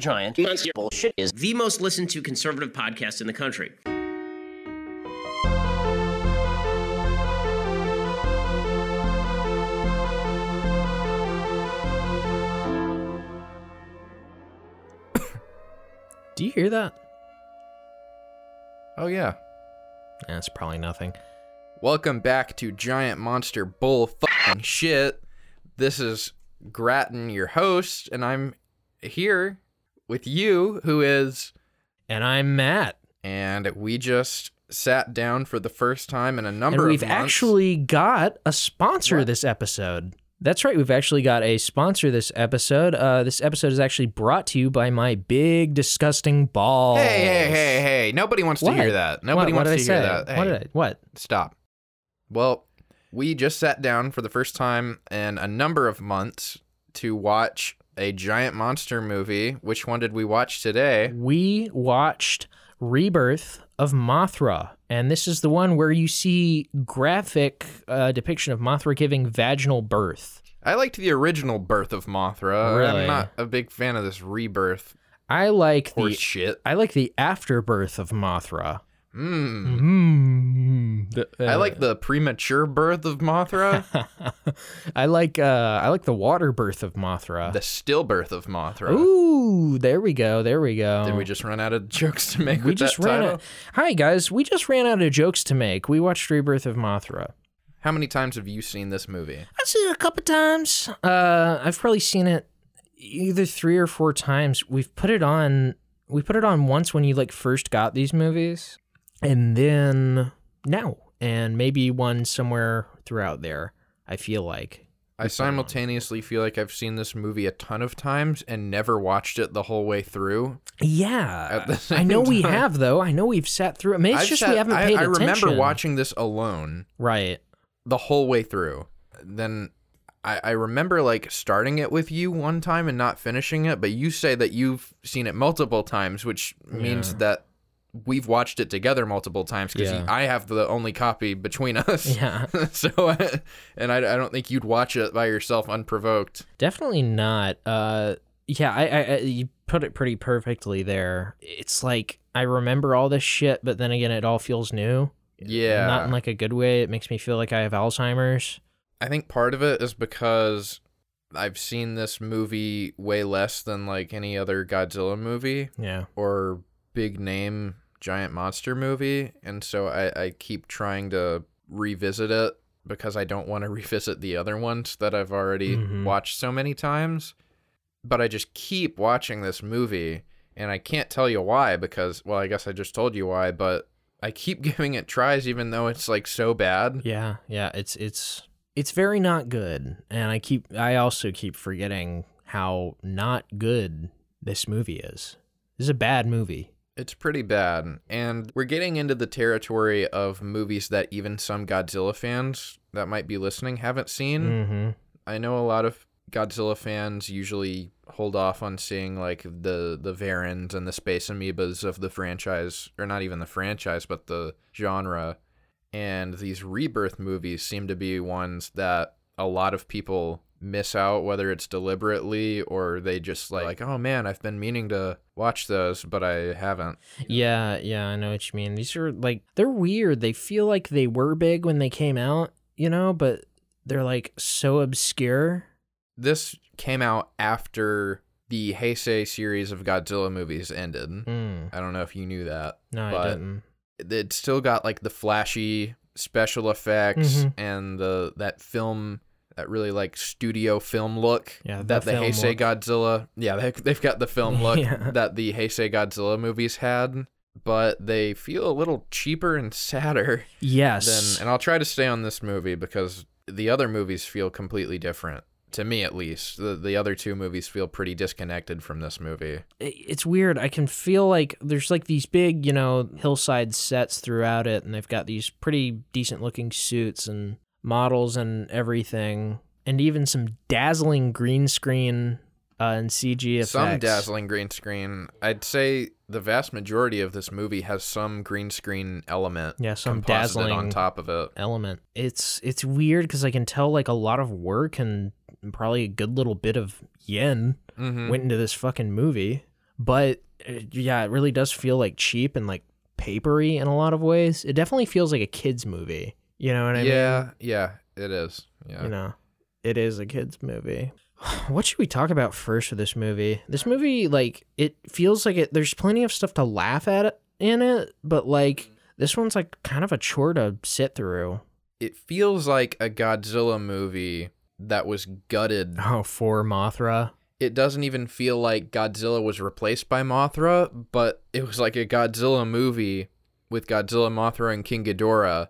Giant Monster Bullshit is the most listened to conservative podcast in the country. Do you hear that? Oh yeah. That's probably nothing. Welcome back to Giant Monster Bull fucking shit. This is Grattan, your host, and I'm here with you, who is, And I'm Matt. and we just sat down for the first time in a number And of we've actually got a sponsor What? this episode. That's right. We've actually got a sponsor this episode. Uh, this episode is actually brought to you by my big, disgusting balls. Hey, hey, hey, hey! Nobody wants What? to hear that. Nobody what, wants to I hear say? that. What did I? What? Stop. Well, we just sat down for the first time in a number of months to watch a giant monster movie. Which one did we watch today? We watched Rebirth of Mothra, and this is the one where you see graphic uh, depiction of Mothra giving vaginal birth. I liked the original birth of Mothra. Really? I'm not a big fan of this rebirth I like horse the shit. I like the afterbirth of Mothra. Mm. Mm. The- I uh, like the premature birth of Mothra, I like uh I like the water birth of Mothra. the stillbirth of Mothra. Ooh, there we go. There we go. Did we just run out of jokes to make we with just that ran title? out. Hi guys, we just ran out of jokes to make. We watched Rebirth of Mothra. How many times have you seen this movie? I've seen it a couple times. Uh, I've probably seen it either three or four times. We've put it on. We put it on once when you like first got these movies, and then now, and maybe one somewhere throughout there. I feel like. I simultaneously feel like I've seen this movie a ton of times and never watched it the whole way through. Yeah, I know we have though. I know we've sat through it. Maybe it's I've just sat- we haven't I, paid I attention. remember watching this alone Right. the whole way through. Then I, I remember like starting it with you one time and not finishing it, but you say that you've seen it multiple times, which means Yeah. that we've watched it together multiple times because Yeah. I have the only copy between us. Yeah. so, and I, I don't think you'd watch it by yourself unprovoked. Definitely not. Uh, yeah, I, I, I you put it pretty perfectly there. It's like I remember all this shit, but then again, it all feels new. Yeah. Not in like a good way. It makes me feel like I have Alzheimer's. I think part of it is because I've seen this movie way less than like any other Godzilla movie Yeah. or big name giant monster movie. And so I, I keep trying to revisit it because I don't want to revisit the other ones that I've already Mhm. watched so many times. But I just keep watching this movie and I can't tell you why because, well, I guess I just told you why, but I keep giving it tries even though it's like so bad. Yeah. Yeah. It's it's it's very not good, and I keep I also keep forgetting how not good this movie is. This is a bad movie. It's pretty bad. And we're getting into the territory of movies that even some Godzilla fans that might be listening haven't seen. Mm-hmm. I know a lot of Godzilla fans usually hold off on seeing like the the Varans and the space amoebas of the franchise or not even the franchise but the genre. And these rebirth movies seem to be ones that a lot of people miss out whether it's deliberately or they just like, like oh man, I've been meaning to watch those but I haven't. Yeah, yeah, I know what you mean. These are like they're weird. They feel like they were big when they came out, you know, but they're like so obscure. this came out after the Heisei series of Godzilla movies ended. Mm. I don't know if you knew that. No, I didn't. It still got like the flashy special effects Mhm. and the that film that really like studio film look Yeah, the that the Heisei look. Godzilla. Yeah, they they've got the film look Yeah. that the Heisei Godzilla movies had, but they feel a little cheaper and sadder Yes. than and I'll try to stay on this movie because the other movies feel completely different to me at least. The the other two movies feel pretty disconnected from this movie. It's weird. I can feel like there's like these big, you know, hillside sets throughout it, and they've got these pretty decent looking suits and models and everything, and even some dazzling green screen uh, and CG effects. Some dazzling green screen. I'd say the vast majority of this movie has some green screen element. Yeah, some dazzling on top of it. element. It's it's weird because I can tell like a lot of work and probably a good little bit of yen Mhm. went into this fucking movie. but uh, yeah, it really does feel like cheap and like papery in a lot of ways. It definitely feels like a kids movie. You know what I mean? yeah, yeah, it is. Yeah. You know, it is a kids movie. What should we talk about first for this movie? This movie, like, it feels like it. There's plenty of stuff to laugh at in it, but like, this one's like kind of a chore to sit through. it feels like a Godzilla movie that was gutted. Oh, for Mothra. It doesn't even feel like Godzilla was replaced by Mothra, but it was like a Godzilla movie with Godzilla, Mothra, and King Ghidorah,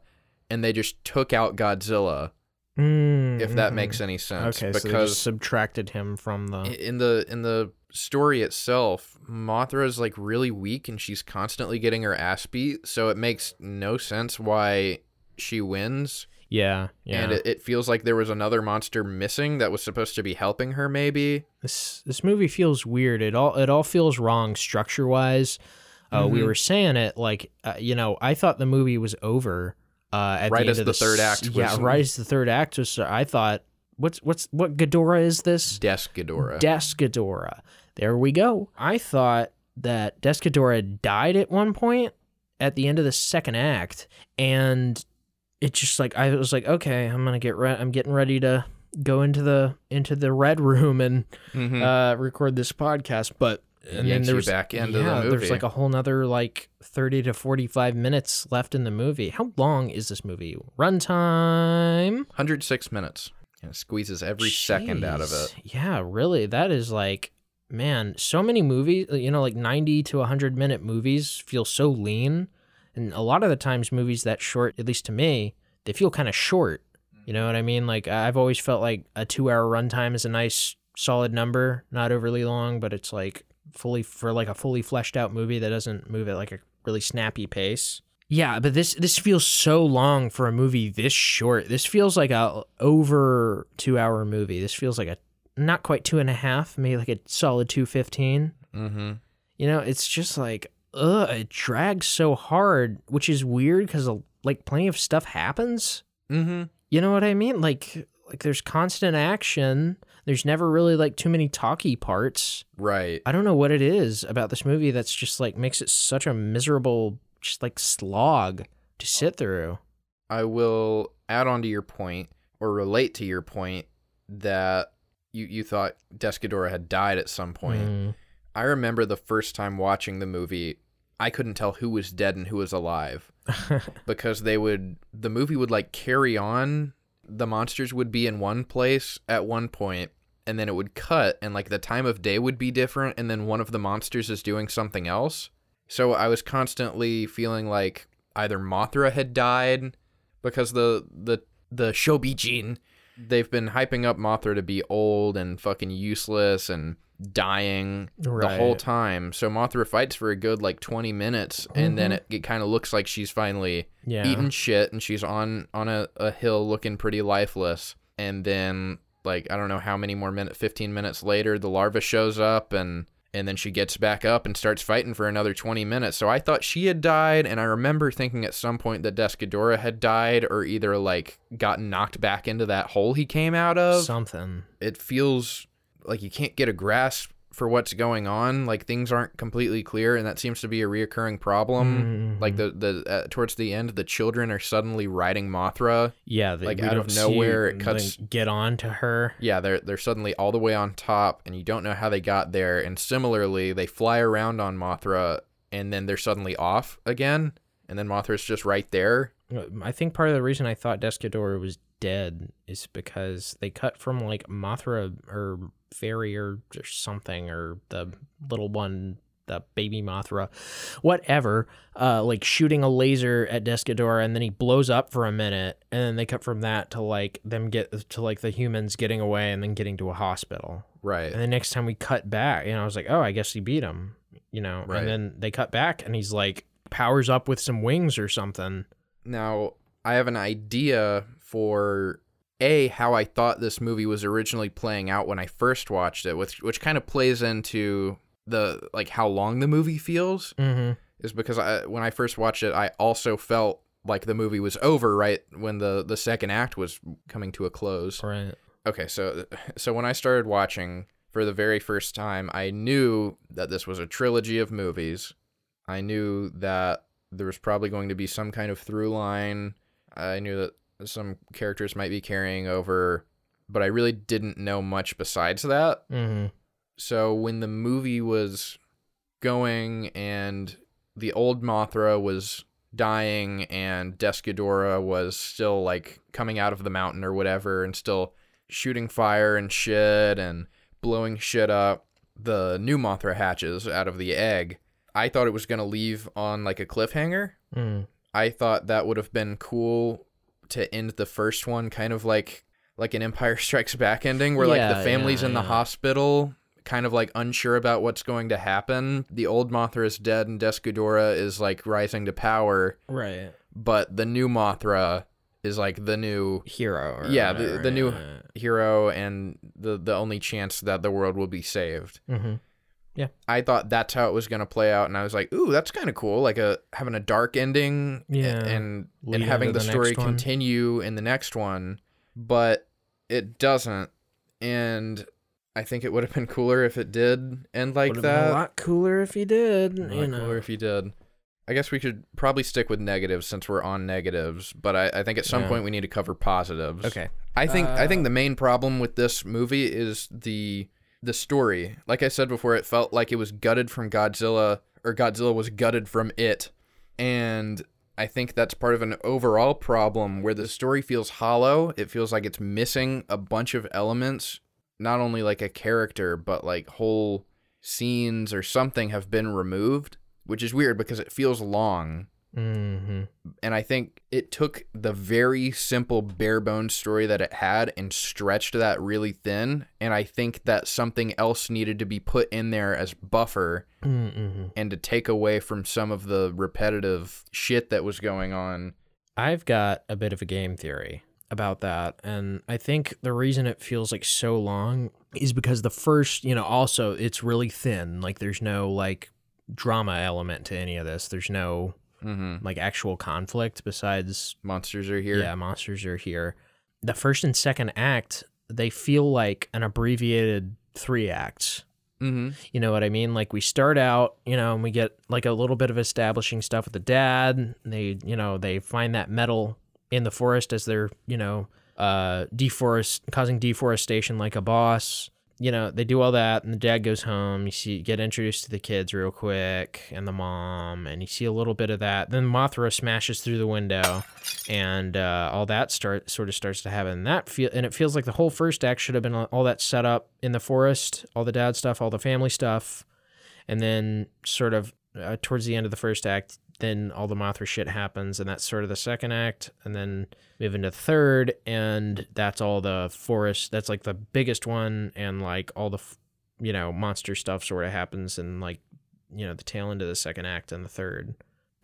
and they just took out Godzilla. Mm, If that makes any sense, Okay, so they because just subtracted him from the. in the in the story itself, Mothra is like really weak and she's constantly getting her ass beat, so it makes no sense why she wins. yeah, yeah. And it, it feels like there was another monster missing that was supposed to be helping her, maybe. this this movie feels weird. It all it all feels wrong structure wise. Uh, We Mhm. were saying it like uh, you know I thought the movie was over. Uh, Right the as of the third act Yeah, right as the third act was. I thought, what's what's what Ghidorah is this? Desk Ghidorah. Desghidorah. There we go. I thought that Desghidorah died at one point at the end of the second act, and it just like I was like, okay, I'm gonna get re- I'm getting ready to go into the into the red room and Mhm. uh, record this podcast, but and then there's back the yeah, there's like a whole nother like 30 to 45 minutes left in the movie. How long is this movie? Runtime? 106 minutes. And it squeezes every second out of it. Yeah, really. That is like, man, so many movies, uh, you know, like 90 to 100 minute movies feel so lean. And a lot of the times, movies that short, at least to me, they feel kind of short. You know what I mean? Like, I've always felt like a two hour runtime is a nice, solid number, not overly long, but it's like fully, for like a fully fleshed out movie that doesn't move at like a really snappy pace. Yeah, but this this feels so long for a movie this short. This feels like a over two hour movie. This feels like a not quite two and a half, maybe like a solid two fifteen. Mm-hmm. You know, it's just like ugh, it drags so hard, which is weird because like plenty of stuff happens. Mm-hmm. You know what I mean? Like like there's constant action. There's never really like too many talky parts. Right. I don't know what it is about this movie that's just like makes it such a miserable, just like slog to sit through. I will add on to your point or relate to your point that you, you thought Desghidorah had died at some point. Mm. I remember the first time watching the movie, I couldn't tell who was dead and who was alive because they would the movie would like carry on. The monsters would be in one place at one point and then it would cut and like the time of day would be different and then one of the monsters is doing something else. So I was constantly feeling like either Mothra had died because the the the Shobijin they've been hyping up Mothra to be old and fucking useless and dying the whole time. So Mothra fights for a good like 20 minutes and then mm-hmm. it, it kind of looks like she's finally Yeah. eating shit and she's on on a, a hill looking pretty lifeless and then like I don't know how many more minutes 15 minutes later the larva shows up and and then she gets back up and starts fighting for another 20 minutes. So I thought she had died and I remember thinking at some point that Desghidorah had died or either like gotten knocked back into that hole he came out of Something. it feels like you can't get a grasp for what's going on. Like things aren't completely clear, and that seems to be a reoccurring problem. Mhm. Like the the uh, towards the end, the children are suddenly riding Mothra. Yeah, they, Like, out of nowhere, it cuts- get on to her. Yeah, they're they're suddenly all the way on top, and you don't know how they got there. And similarly, they fly around on Mothra, and then they're suddenly off again, and then Mothra's just right there. I think part of the reason I thought Desghidorah was dead is because they cut from like Mothra or Fairy or, something or the little one, the baby Mothra, whatever, uh, like shooting a laser at Desghidorah and then he blows up for a minute and then they cut from that to like them get to like the humans getting away and then getting to a hospital. Right. And the next time we cut back, you know, I was like, oh, I guess he beat him, you know. Right. And then they cut back, and he's like powers up with some wings or something. Now, I have an idea for a how I thought this movie was originally playing out when I first watched it, which which kind of plays into the like how long the movie feels Mm-hmm. is because I when I first watched it, I also felt like the movie was over right when the the second act was coming to a close. Right. Okay, so so when I started watching, for the very first time, I knew that this was a trilogy of movies. I knew that there was probably going to be some kind of through line. I knew that some characters might be carrying over, but I really didn't know much besides that. Mm-hmm. So when the movie was going and the old Mothra was dying and Desghidorah was still like coming out of the mountain or whatever and still shooting fire and shit and blowing shit up, the new Mothra hatches out of the egg. I thought it was going to leave on like a cliffhanger. Mm. I thought that would have been cool to end the first one kind of like like an Empire Strikes Back ending where like the family's yeah, in the yeah. hospital kind of like unsure about what's going to happen. The old Mothra is dead and Desghidorah is like rising to power, Right. but the new Mothra is like the new Hero. Or yeah, the, whatever, the new yeah. hero and the the only chance that the world will be saved. Mhm. I thought that's how it was going to play out and I was like, "Ooh, that's kind of cool. Like a having a dark ending Yeah. and Lead and having the the story continue in the next one." But it doesn't. And I think it would have been cooler if it did end like Would've been that. a lot cooler if he did. A lot You know. cooler if he did. I guess we could probably stick with negatives since we're on negatives, but I, I think at some Yeah. point we need to cover positives. Okay. I think I Uh, think the main problem with this movie is the the story. Like I said before, it felt like it was gutted from Godzilla, or Godzilla was gutted from it, and I think that's part of an overall problem where the story feels hollow. It feels like it's missing a bunch of elements, not only like a character, but like whole scenes or something have been removed, which is weird because it feels long Mm-hmm. and I think it took the very simple bare bones story that it had and stretched that really thin. And I think that something else needed to be put in there as buffer Mm-hmm. and to take away from some of the repetitive shit that was going on. I've got a bit of a game theory about that. And I think the reason it feels like so long is because the first, you know, also it's really thin. Like there's no like drama element to any of this. There's no Mm-hmm. like actual conflict besides Monsters are here. yeah, monsters are here. The first and second act, they feel like an abbreviated three acts. Mm-hmm. You know what I mean? Like we start out, you know, and we get like a little bit of establishing stuff with the dad. They, you know, they find that metal in the forest as they're, you know, uh deforest causing deforestation like a boss. You know, they do all that and the dad goes home. You see get introduced to the kids real quick and the mom and you see a little bit of that. Then Mothra smashes through the window and uh, all that start sort of starts to happen. And that feel and it feels like the whole first act should have been all that set up in the forest, all the dad stuff, all the family stuff, and then sort of uh, towards the end of the first act, then all the Mothra shit happens, and that's sort of the second act, and then move into third, and that's all the forest. That's like the biggest one, and like all the you know monster stuff sort of happens, and like you know the tail end of the second act and the third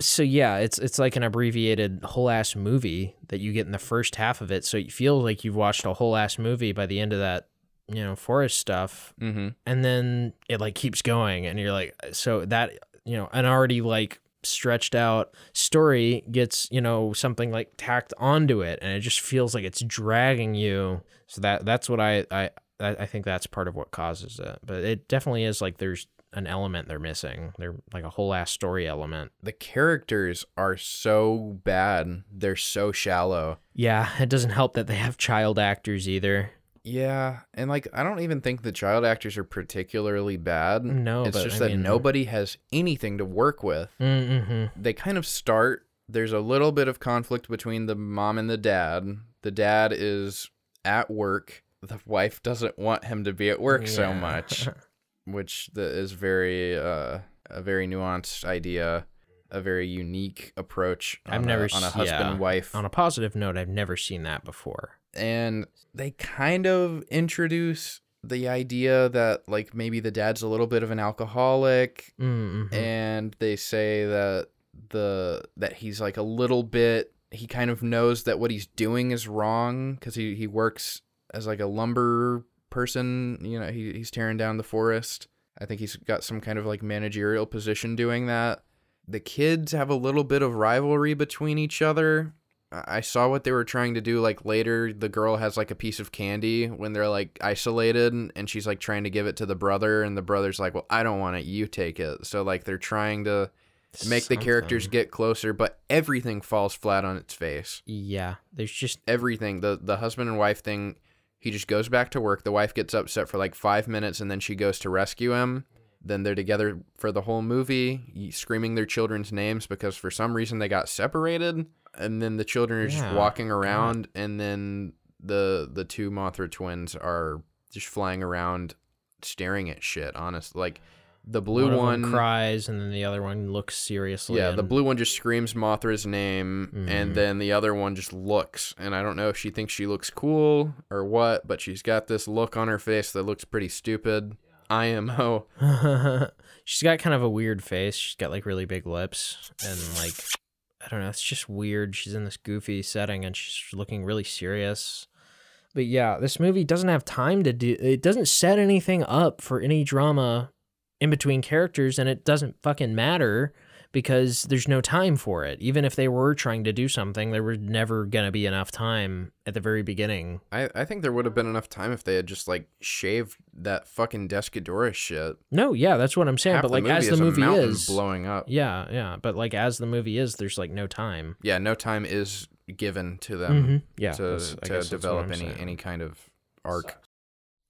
so yeah, it's it's like an abbreviated whole ass movie that you get in the first half of it. So you feel like you've watched a whole ass movie by the end of that, you know, forest stuff, Mm-hmm. and then it like keeps going, and you're like, so that you know, an already like stretched out story gets you know something like tacked onto it, and it just feels like it's dragging you. So that that's what I I I think that's part of what causes it, but it definitely is like there's an element they're missing. They're like a whole ass story element. The characters are so bad. They're so shallow. Yeah, it doesn't help that they have child actors either. Yeah, and like I don't even think the child actors are particularly bad. No, it's but, just I that mean- nobody has anything to work with. Mm-hmm. They kind of start. There's a little bit of conflict between the mom and the dad. The dad is at work. The wife doesn't want him to be at work so much, which the, is very uh, a very nuanced idea, a very unique approach. I've on never a, on a husband yeah. wife On a positive note, I've never seen that before. And they kind of introduce the idea that like maybe the dad's a little bit of an alcoholic Mm-hmm. and they say that the that he's like a little bit he kind of knows that what he's doing is wrong cuz he he works as like a lumber person, you know, he he's tearing down the forest. I think he's got some kind of like managerial position doing that. The kids have a little bit of rivalry between each other I saw what they were trying to do. Like later, the girl has like a piece of candy when they're like isolated, and she's like trying to give it to the brother, and the brother's like, "Well, I don't want it. You take it." So like they're trying to make the characters get closer, but everything falls flat on its face. Yeah, there's just Everything the the husband and wife thing. He just goes back to work. The wife gets upset for like five minutes, and then she goes to rescue him. Then they're together for the whole movie, screaming their children's names because for some reason they got separated. And then the children are just Yeah, walking around, and then the the two Mothra twins are just flying around, staring at shit. Honest, like the blue one, one, cries and then the other one looks seriously. yeah, the blue one just screams Mothra's name, Mhm. and then the other one just looks. And I don't know if she thinks she looks cool or what, but she's got this look on her face that looks pretty stupid. IMO. she's got kind of a weird face. She's got like really big lips and like I don't know, it's just weird. She's in this goofy setting and she's looking really serious. But yeah, this movie doesn't have time to do it doesn't set anything up for any drama in between characters and it doesn't fucking matter because there's no time for it. Even if they were trying to do something, there was never going to be enough time at the very beginning. I, I think there would have been enough time if they had just like shaved that fucking Desghidorah shit. No, yeah, that's what I'm saying. Half but like as the a movie is blowing up. Yeah, yeah, but like as the movie is, there's like no time. Yeah, no time is given to them Mhm. Yeah, to to guess that's what develop any saying. any kind of arc.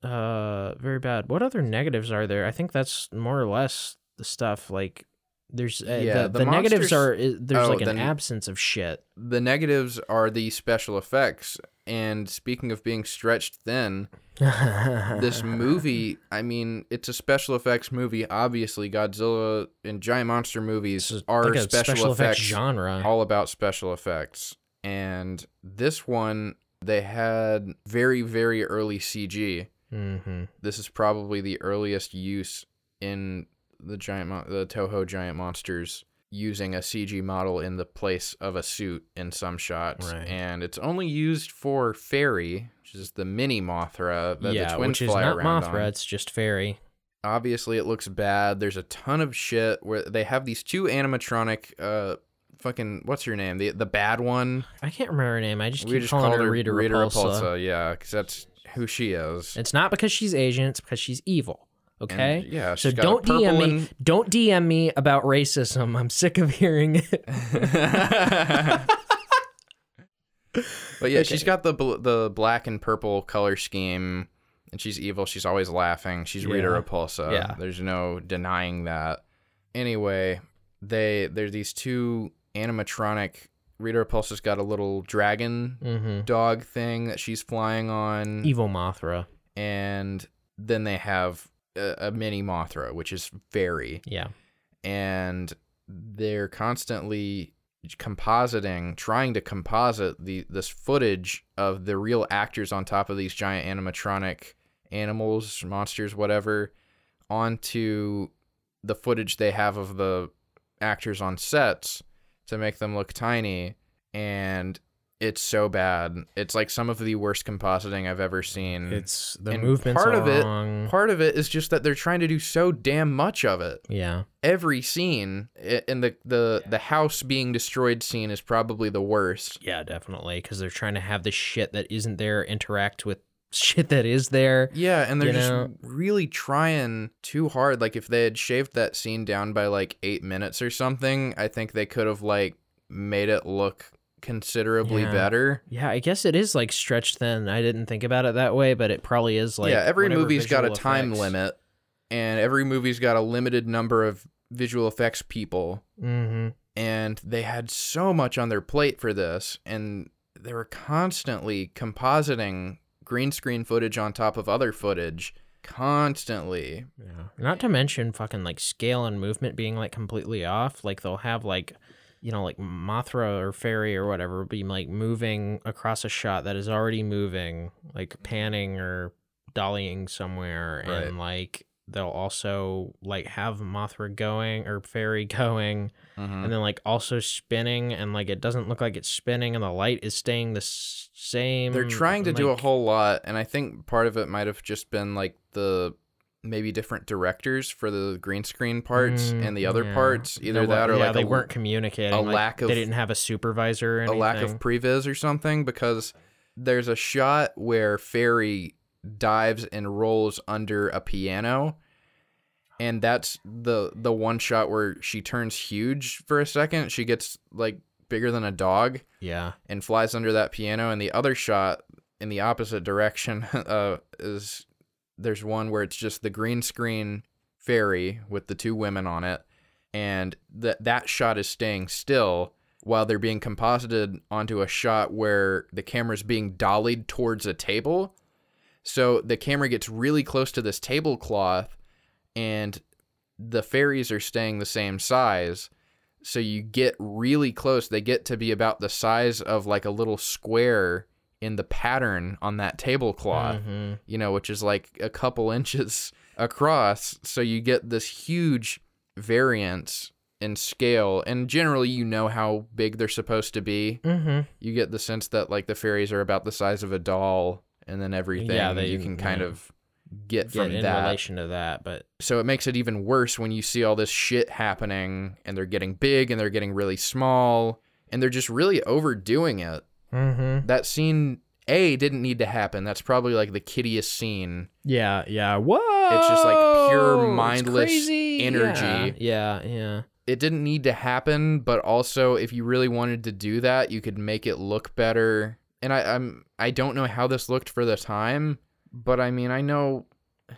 Uh, very bad. What other negatives are there? I think that's more or less the stuff. Like, there's uh, Yeah, the, the the, negatives are there's Oh, like an the- absence of shit. The negatives are the special effects. And speaking of being stretched thin, this movie, I mean, it's a special effects movie. Obviously, Godzilla and giant monster movies are like a special, effects, genre. all about special effects. And this one, they had very, very early CG. mm-hmm. This is probably the earliest use in the giant, mon- the Toho giant monsters using a CG model in the place of a suit in some shots, Right. and it's only used for Fairy, which is the mini Mothra that yeah, the twins which is not around Mothra. on It's just fairy. obviously it looks bad there's a ton of shit where they have these two animatronic uh fucking what's her name the the bad one I can't remember her name. I just we keep just calling her Rita, Rita Repulsa. Repulsa yeah because that's who she is It's not because she's Asian. It's because she's evil. And, Okay. yeah So she's got a don't DM me. and- Don't DM me about racism. I'm sick of hearing it. but yeah she's got the bl- the black and purple color scheme and she's evil she's always laughing she's Rita Repulsa Yeah. there's no denying that anyway they there's these two animatronic Rita Repulsa's got a little dragon mm-hmm. dog thing that she's flying on Evil Mothra. and then they have a, a mini Mothra, which is fairy, Yeah. and they're constantly compositing, trying to composite the this footage of the real actors on top of these giant animatronic animals, monsters, whatever, onto the footage they have of the actors on sets to make them look tiny and it's so bad. It's like some of the worst compositing I've ever seen. It's the And movements part are of it- wrong. Part of it is just that they're trying to do so damn much of it. yeah. Every scene, i- and the the the house being destroyed scene is probably the worst. Yeah, definitely. Because they're trying to have the shit that isn't there interact with shit that is there. Yeah, and they're just know? really trying too hard. Like if they had shaved that scene down by like eight minutes or something, I think they could have like made it look considerably Yeah. better. Yeah, I guess it is like stretched thin. I didn't think about it that way, but it probably is like. yeah, every movie's got a visual time limit, and every movie's got a limited number of visual effects people. Mhm. and they had so much on their plate for this and they were constantly compositing green screen footage on top of other footage constantly Yeah. Not to mention fucking like scale and movement being like completely off. Like they'll have like you know, like Mothra or Fairy or whatever be like moving across a shot that is already moving, like panning or dollying somewhere. Right. And like they'll also like have Mothra going or Fairy going Mhm. and then like also spinning and like it doesn't look like it's spinning and the light is staying the s- same. they're trying to do a whole lot and i think part of it might have just been like the maybe different directors for the green screen parts Mm, and the other yeah. parts. Either The that or yeah, like they a, weren't communicating. a like, lack of- they didn't have a supervisor. Or a lack of previs or something because there's a shot where Fairy dives and rolls under a piano and that's the the one shot where she turns huge for a second she gets like bigger than a dog yeah. and flies under that piano and the other shot in the opposite direction uh, is there's one where it's just the green screen fairy with the two women on it and that that shot is staying still while they're being composited onto a shot where the camera's being dollied towards a table. So the camera gets really close to this tablecloth and the fairies are staying the same size. So you get really close. They get to be about the size of like a little square in the pattern on that tablecloth Mhm. you know which is like a couple inches across so you get this huge variance in scale and generally you know how big they're supposed to be Mhm. you get the sense that like the fairies are about the size of a doll and then everything Yeah, they- you can kind yeah. of get Yeah, from in that relation to that, but so it makes it even worse when you see all this shit happening and they're getting big and they're getting really small and they're just really overdoing it. Mm-hmm. That scene A didn't need to happen. That's probably like the kiddiest scene. yeah, yeah. Whoa! It's just like pure mindless energy. Yeah, yeah, yeah. It didn't need to happen, but also if you really wanted to do that, you could make it look better. And I, I'm I don't know how this looked for the time, but I mean I know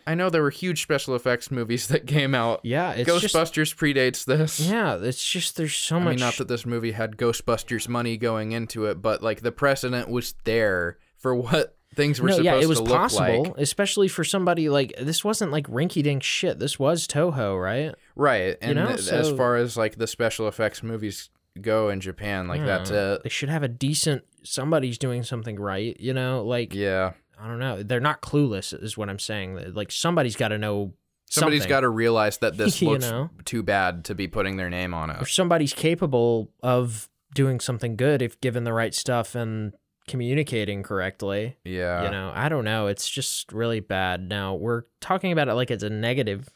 I know there were huge special effects movies that came out. Yeah, it's just Ghostbusters predates this. yeah. It's just there's so I much. mean, not that this movie had Ghostbusters money going into it, but like the precedent was there for what things were no, supposed yeah, it was possible, like. especially for somebody like this. Wasn't like rinky dink shit. This was Toho, right? Right. And know, th- as far as like the special effects movies go in Japan, like that's hmm, it. They should have a decent. Somebody's doing something right, you know. Like Yeah. I don't know. They're not clueless, is what I'm saying. Like somebody's got to know. Somebody's got to realize that this looks know? too bad to be putting their name on it. somebody's capable of doing something good, if given the right stuff and communicating correctly, Yeah. you know i don't know it's just really bad now we're talking about it like it's a negative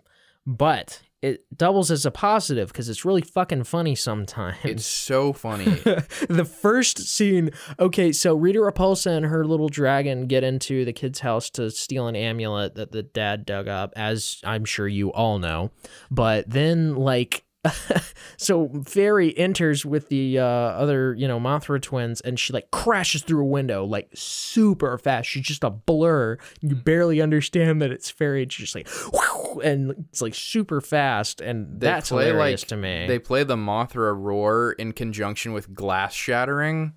but it doubles as a positive because it's really fucking funny sometimes It's so funny. the first scene okay so rita repulsa and her little dragon get into the kid's house to steal an amulet that the dad dug up as i'm sure you all know but then like so fairy enters with the uh, other you know mothra twins and she like crashes through a window like super fast she's just a blur you barely understand that it's fairy She's just like and it's like super fast and They that's play hilarious like to me they play the Mothra roar in conjunction with glass shattering.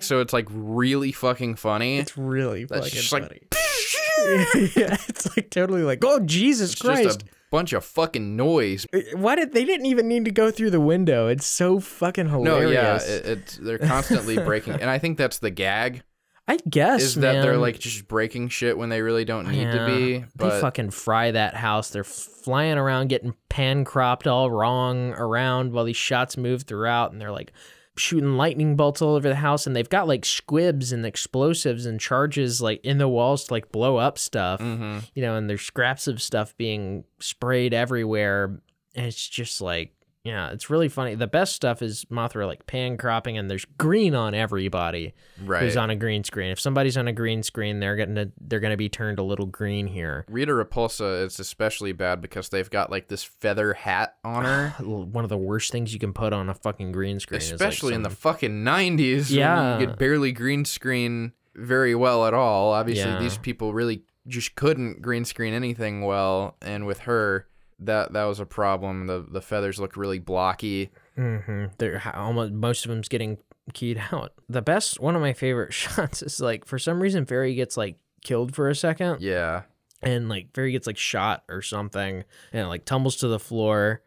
So it's like really fucking funny. It's really That's fucking just like funny. yeah, it's like totally like, oh Jesus it's Christ! Bunch of fucking noise. Why did they didn't even need to go through the window? It's so fucking hilarious. No, yeah, it, it's they're constantly breaking, and I think that's the gag I guess is that they're like just breaking shit when they really don't need Yeah, to be. they fucking fry that house. They're flying around, getting pan cropped all wrong around while these shots move throughout, and they're like shooting lightning bolts all over the house. And they've got like squibs and explosives and charges like in the walls to like blow up stuff. Mhm. You know, and there's scraps of stuff being sprayed everywhere, and it's just like. Yeah, it's really funny. The best stuff is Mothra like pan cropping, and there's green on everybody right, who's on a green screen. If somebody's on a green screen, they're gonna they're gonna be turned a little green here. Rita Repulsa is especially bad because they've got like this feather hat on her, One of the worst things you can put on a fucking green screen, is, like, especially in the fucking nineties. Yeah. you could barely green screen very well at all. Obviously, Yeah. these people really just couldn't green screen anything well, and with her. That that was a problem. The the feathers look really blocky. Mm-hmm. They're almost most of them's getting keyed out. The best, one of my favorite shots is like for some reason Fairy gets like killed for a second, Yeah. and like Fairy gets like shot or something, and it like tumbles to the floor.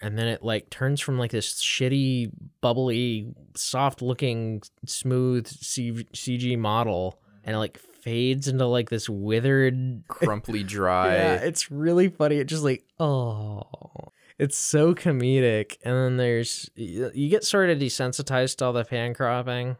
And then it like turns from like this shitty, bubbly, soft looking, smooth C- CG model and it like fades into like this withered Crumply dry. Yeah, it's really funny. It just like oh, it's so comedic. And then there's you get sort of desensitized to all the pan cropping.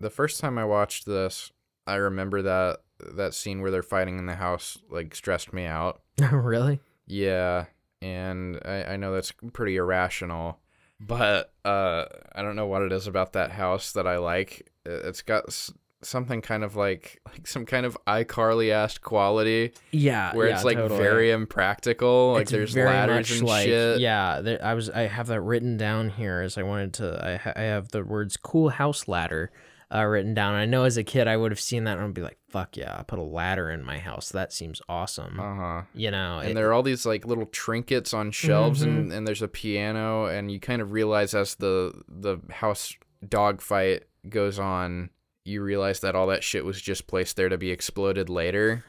The first time I watched this, I remember that that scene where they're fighting in the house like stressed me out. really? Yeah, and I, I know that's pretty irrational, but uh, I don't know what it is about that house that I like. It's got something kind of like like some kind of iCarly ass quality Yeah. where yeah, it's like totally. very impractical. Like It's there's ladders and like, shit. Yeah, there, I was. I have that written down here as I wanted to. I, ha- I have the words "cool house ladder" uh, written down. I know as a kid I would have seen that and I'd be like, "Fuck yeah, I put a ladder in my house. That seems awesome." Uh huh. you know, and it- there are all these like little trinkets on shelves Mm-hmm. and, and there's a piano and you kind of realize as the the house dog fight goes on you realize that all that shit was just placed there to be exploded later.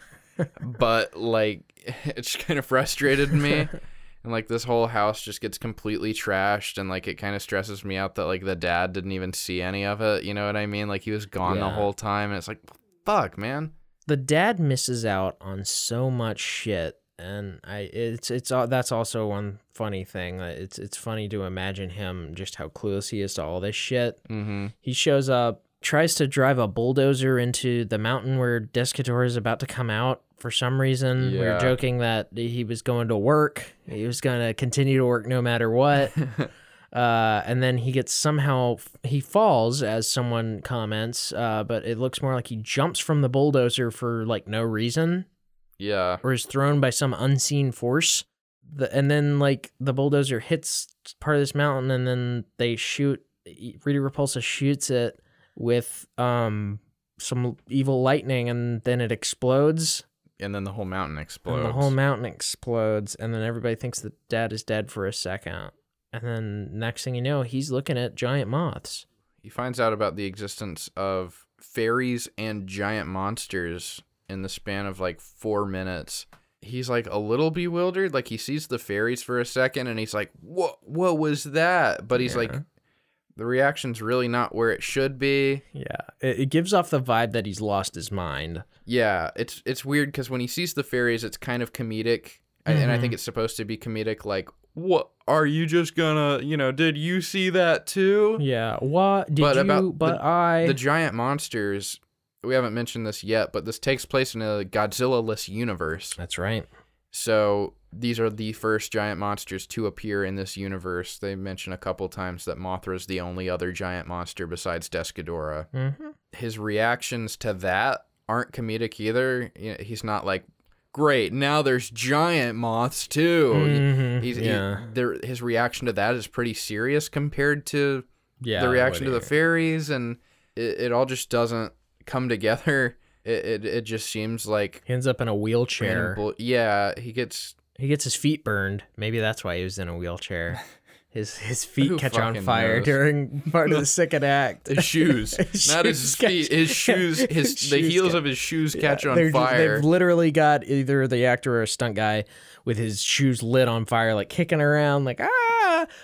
But like it's kind of frustrated me. And like this whole house just gets completely trashed and like it kind of stresses me out that like the dad didn't even see any of it you know what i mean? Like he was gone the whole time and it's like fuck man. The dad misses out on so much shit and i it's it's all that's also one funny thing it's it's funny to imagine him just how clueless he is to all this shit. Mm-hmm. He shows up tries to drive a bulldozer into the mountain where desghidorah is about to come out for some reason. We were joking that he was going to work. He was going to continue to work no matter what. Uh, and then he gets somehow he falls as someone comments uh, but it looks more like he jumps from the bulldozer for like no reason. Yeah. Or is thrown by some unseen force. The, and then like the bulldozer hits part of this mountain and then they shoot Rita Repulsa shoots it with um some evil lightning and then it explodes and then the whole mountain explodes and the whole mountain explodes and then everybody thinks that dad is dead for a second and then next thing you know he's looking at giant moths He finds out about the existence of fairies and giant monsters in the span of like four minutes. He's like a little bewildered. Like he sees the fairies for a second and he's like, What what was that? But he's like Yeah. The reaction's really not where it should be. yeah it, it gives off the vibe that he's lost his mind Yeah, it's it's weird because when he sees the fairies, it's kind of comedic, I and I think mm-hmm. it's supposed to be comedic. Like, what are you just gonna, you know? Did you see that too? yeah what did But you about but the- i the giant monsters we haven't mentioned this yet but this takes place in a godzilla-less universe that's right so these are the first giant monsters to appear in this universe. They mention a couple times that mothra's the only other giant monster besides desghidorah mm-hmm. his reactions to that aren't comedic either. He's not like great now there's giant moths too. Mhm, he's yeah. he, there, his reaction to that is pretty serious compared to yeah the reaction to the fairies and it, it all just doesn't come together it, it, it just seems like he ends up in a wheelchair. bull- yeah he gets he gets his feet burned. Maybe that's why he was in a wheelchair. His his feet Who catch on fire knows? during part of the second act. His shoes. His not his feet catch- his shoes his, his the shoes heels catch- of his shoes Yeah, catch on they're just- fire. they've literally got either the actor or a stunt guy with his shoes lit on fire, like kicking around, like ah,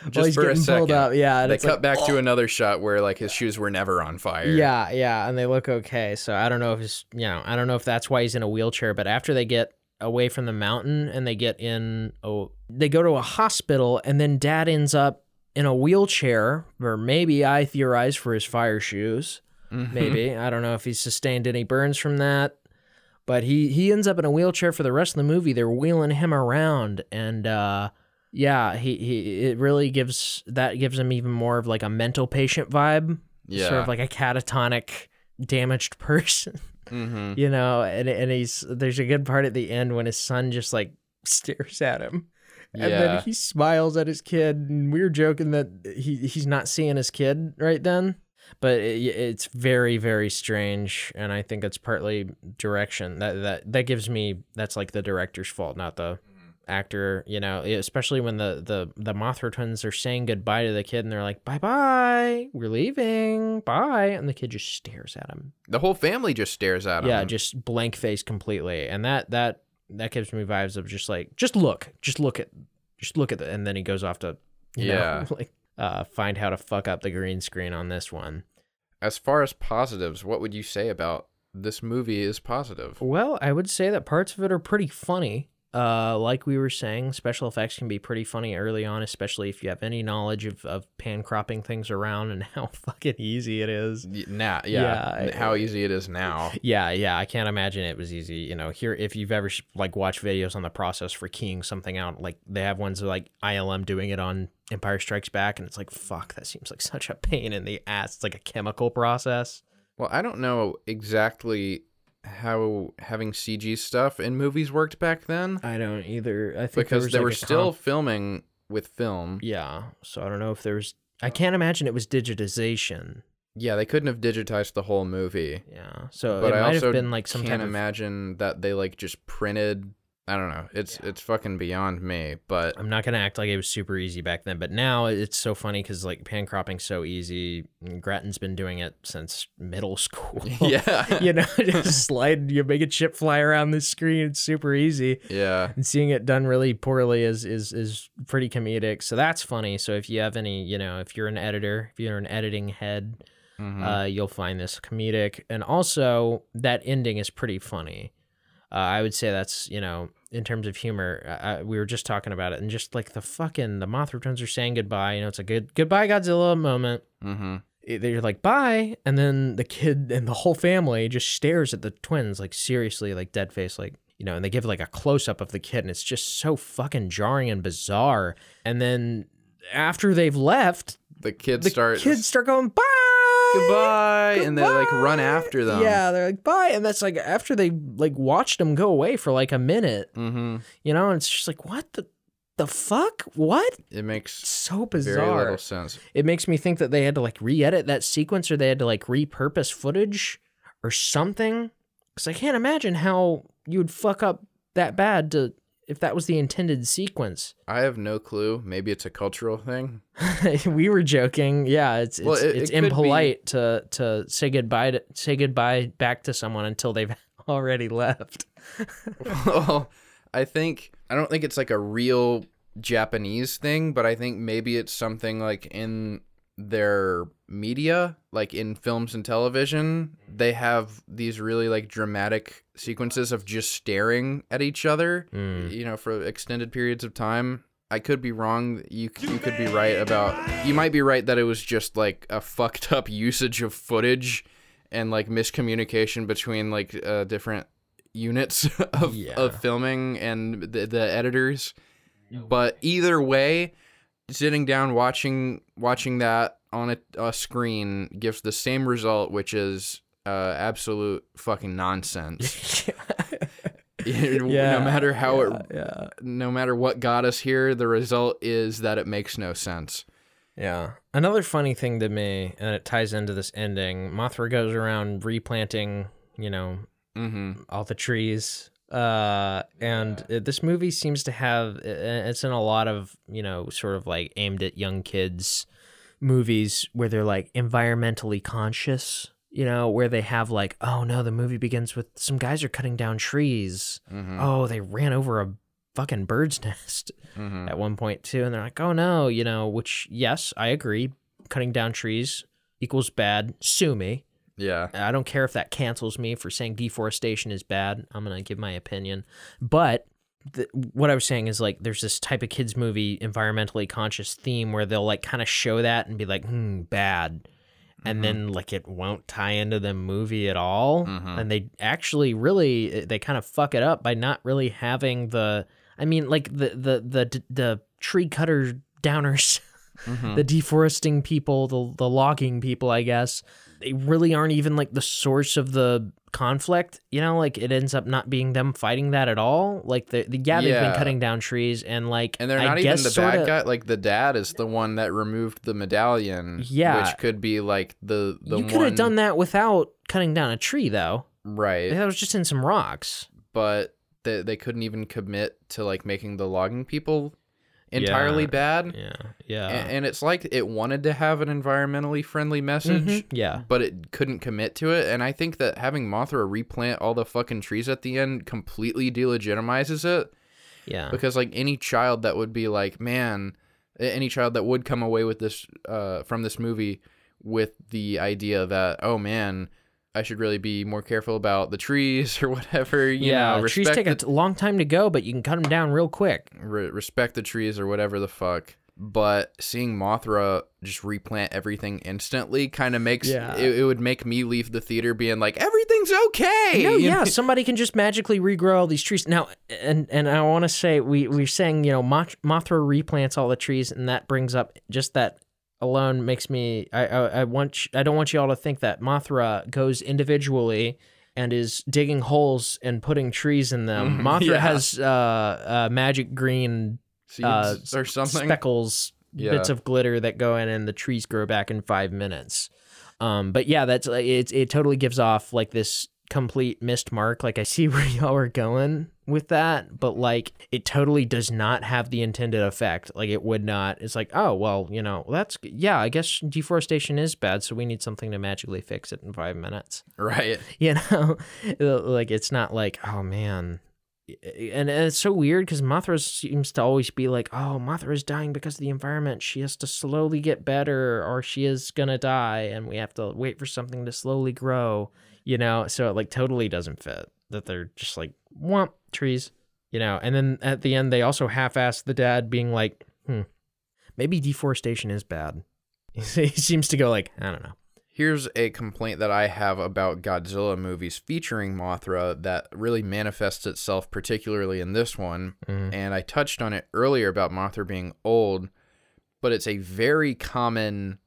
just for a second. Yeah, they cut like, back to another shot where like his shoes were never on fire Yeah, yeah, and they look okay. So I don't know if it's you know I don't know if that's why he's in a wheelchair. But after they get away from the mountain and they get in, oh, they go to a hospital, and then Dad ends up in a wheelchair, or maybe I theorize for his fire shoes. Mm-hmm. Maybe I don't know if he sustained any burns from that, but he he ends up in a wheelchair for the rest of the movie. They're wheeling him around, and uh, yeah, he he it really gives that gives him even more of like a mental patient vibe yeah sort of like a catatonic damaged person mm-hmm. you know and, and he's there's a good part at the end when his son just like stares at him and Yeah. then he smiles at his kid and we were joking that he he's not seeing his kid right then but it, it's very very strange and i think it's partly direction that that that gives me that's like the director's fault not the actor you know especially when the the the mothra twins are saying goodbye to the kid and they're like bye bye we're leaving bye and the kid just stares at him the whole family just stares at him yeah just blank face completely and that that that gives me vibes of just like just look just look at just look at it and then he goes off to you Yeah. know, like uh find how to fuck up the green screen on this one. As far as positives what would you say about this movie is positive? Well i would say that parts of it are pretty funny Uh, like we were saying, special effects can be pretty funny early on, especially if you have any knowledge of, of pan cropping things around and how fucking easy it is. Now, yeah, Yeah, how easy it is now. Yeah, yeah, I can't imagine it was easy. You know, here if you've ever like watched videos on the process for keying something out, like they have ones like ILM doing it on Empire Strikes Back, and it's like fuck, that seems like such a pain in the ass. It's like a chemical process. Well, I don't know exactly how having CG stuff in movies worked back then I don't either. I think because they were like, a still comp- filming with film. yeah. So I don't know if there's. I can't imagine it was digitization. Yeah, they couldn't have digitized the whole movie. Yeah. So but it I might also have been like some can't type of. imagine that they like just printed. I don't know. It's it's fucking beyond me. But I'm not gonna act like it was super easy back then, but now it's so funny because like pan cropping's so easy. Grattan's been doing it since middle school. yeah, you know, just slide, you make a chip fly around the screen. It's super easy. yeah, And seeing it done really poorly is is is pretty comedic. So that's funny. So if you have any, you know, if you're an editor, if you're an editing head, Mhm. uh, you'll find this comedic. And also that ending is pretty funny. Uh, I would say that's you know in terms of humor. I, I- we were just talking about it, and just like the fucking the moth twins are saying goodbye. You know, it's a good goodbye Godzilla moment mm-hmm. they're like bye and then the kid and the whole family just stares at the twins like seriously like dead face like you know and they give like a close-up of the kid and it's just so fucking jarring and bizarre and then after they've left The kids the start kids start going bye goodbye, and they like run after them. yeah they're like bye. And that's like after they like watched them go away for like a minute. Mm-hmm. you know and it's just like what the the fuck? What? It makes so very bizarre little sense. it makes me think that they had to like re-edit that sequence or they had to like repurpose footage or something. Because i can't imagine how you would fuck up that bad to if that was the intended sequence I have no clue. Maybe it's a cultural thing. we were joking yeah it's it's, it- it's it impolite to to say goodbye to say goodbye back to someone until they've already left well, I think I don't think it's like a real Japanese thing, but I think maybe it's something like in their media, like in films and television, they have these really like dramatic sequences of just staring at each other, Hmm. you know, for extended periods of time. I could be wrong. You you could be right about. You might be right that it was just like a fucked up usage of footage and like miscommunication between like uh, different units of, Yeah. of filming and the, the editors. But either way, sitting down watching watching that on a, a screen gives the same result, which is uh, absolute fucking nonsense. yeah, no matter how it, yeah no matter what got us here, the result is that it makes no sense. Yeah. Another funny thing to me, and it ties into this ending, Mothra goes around replanting, you know, Mm-hmm. all the trees. Uh, and it- this movie seems to have, it's in a lot of, you know, sort of like aimed at young kids movies where they're like environmentally conscious, you know, where they have like, oh no, the movie begins with some guys are cutting down trees. Mm-hmm. Oh, they ran over a fucking bird's nest Mm-hmm. at one point too and they're like oh no you know which yes i agree cutting down trees equals bad sue me Yeah. i don't care if that cancels me for saying deforestation is bad i'm gonna give my opinion but the, what i was saying is like there's this type of kids movie environmentally conscious theme where they'll like kind of show that and be like hmm bad and then like it won't tie into the movie at all Mhm. and they actually really they kind of fuck it up by not really having the i mean like the the the the tree cutter downers Mhm. the deforesting people the the logging people i guess they really aren't even like the source of the conflict you know like it ends up not being them fighting that at all like the, the yeah, they've been cutting down trees and like And they're I not even guess the sorta- bad guy. Like the dad is the one that removed the medallion. Yeah. Which could be like the the you could one have done that without cutting down a tree though right, that was just in some rocks but they they couldn't even commit to like making the logging people entirely Yeah. bad. yeah yeah A- and it's like it wanted to have an environmentally friendly message. Mhm, yeah But it couldn't commit to it, and I think that having Mothra replant all the fucking trees at the end completely delegitimizes it. yeah because like any child that would be like man any child that would come away with this uh from this movie with the idea that oh man I should really be more careful about the trees or whatever. You yeah, know, trees take the, a long time to go, but you can cut them down real quick. re- respect the trees or whatever the fuck. But seeing Mothra just replant everything instantly kind of makes Yeah. it, it would make me leave the theater being like everything's okay. No, yeah, somebody can just magically regrow all these trees. Now, and and I want to say we we're saying you know Mothra replants all the trees, and that brings up just that alone makes me I I, I want I don't want you all to think that Mothra goes individually and is digging holes and putting trees in them. Mothra Mm-hmm. yeah. has uh, uh magic green Seeds uh, or something. speckles, Yeah. bits of glitter that go in, and the trees grow back in five minutes. Um, but yeah, that's it. It totally gives off like this complete missed mark. Like I see where y'all are going with that, but like it totally does not have the intended effect. Like it would not. It's like oh well, you know that's yeah. I guess deforestation is bad, so we need something to magically fix it in five minutes right. you know like it's not like oh man and, it's so weird because mothra seems to always be like oh mothra is dying because of the environment she has to slowly get better or she is gonna die and we have to wait for something to slowly grow you know so it like totally doesn't fit that they're just like womp trees you know and then at the end they also half-ass the dad being like hmm maybe deforestation is bad he seems to go like i don't know Here's a complaint that I have about Godzilla movies featuring Mothra that really manifests itself particularly in this one. Mhm. And I touched on it earlier about Mothra being old, but it's a very common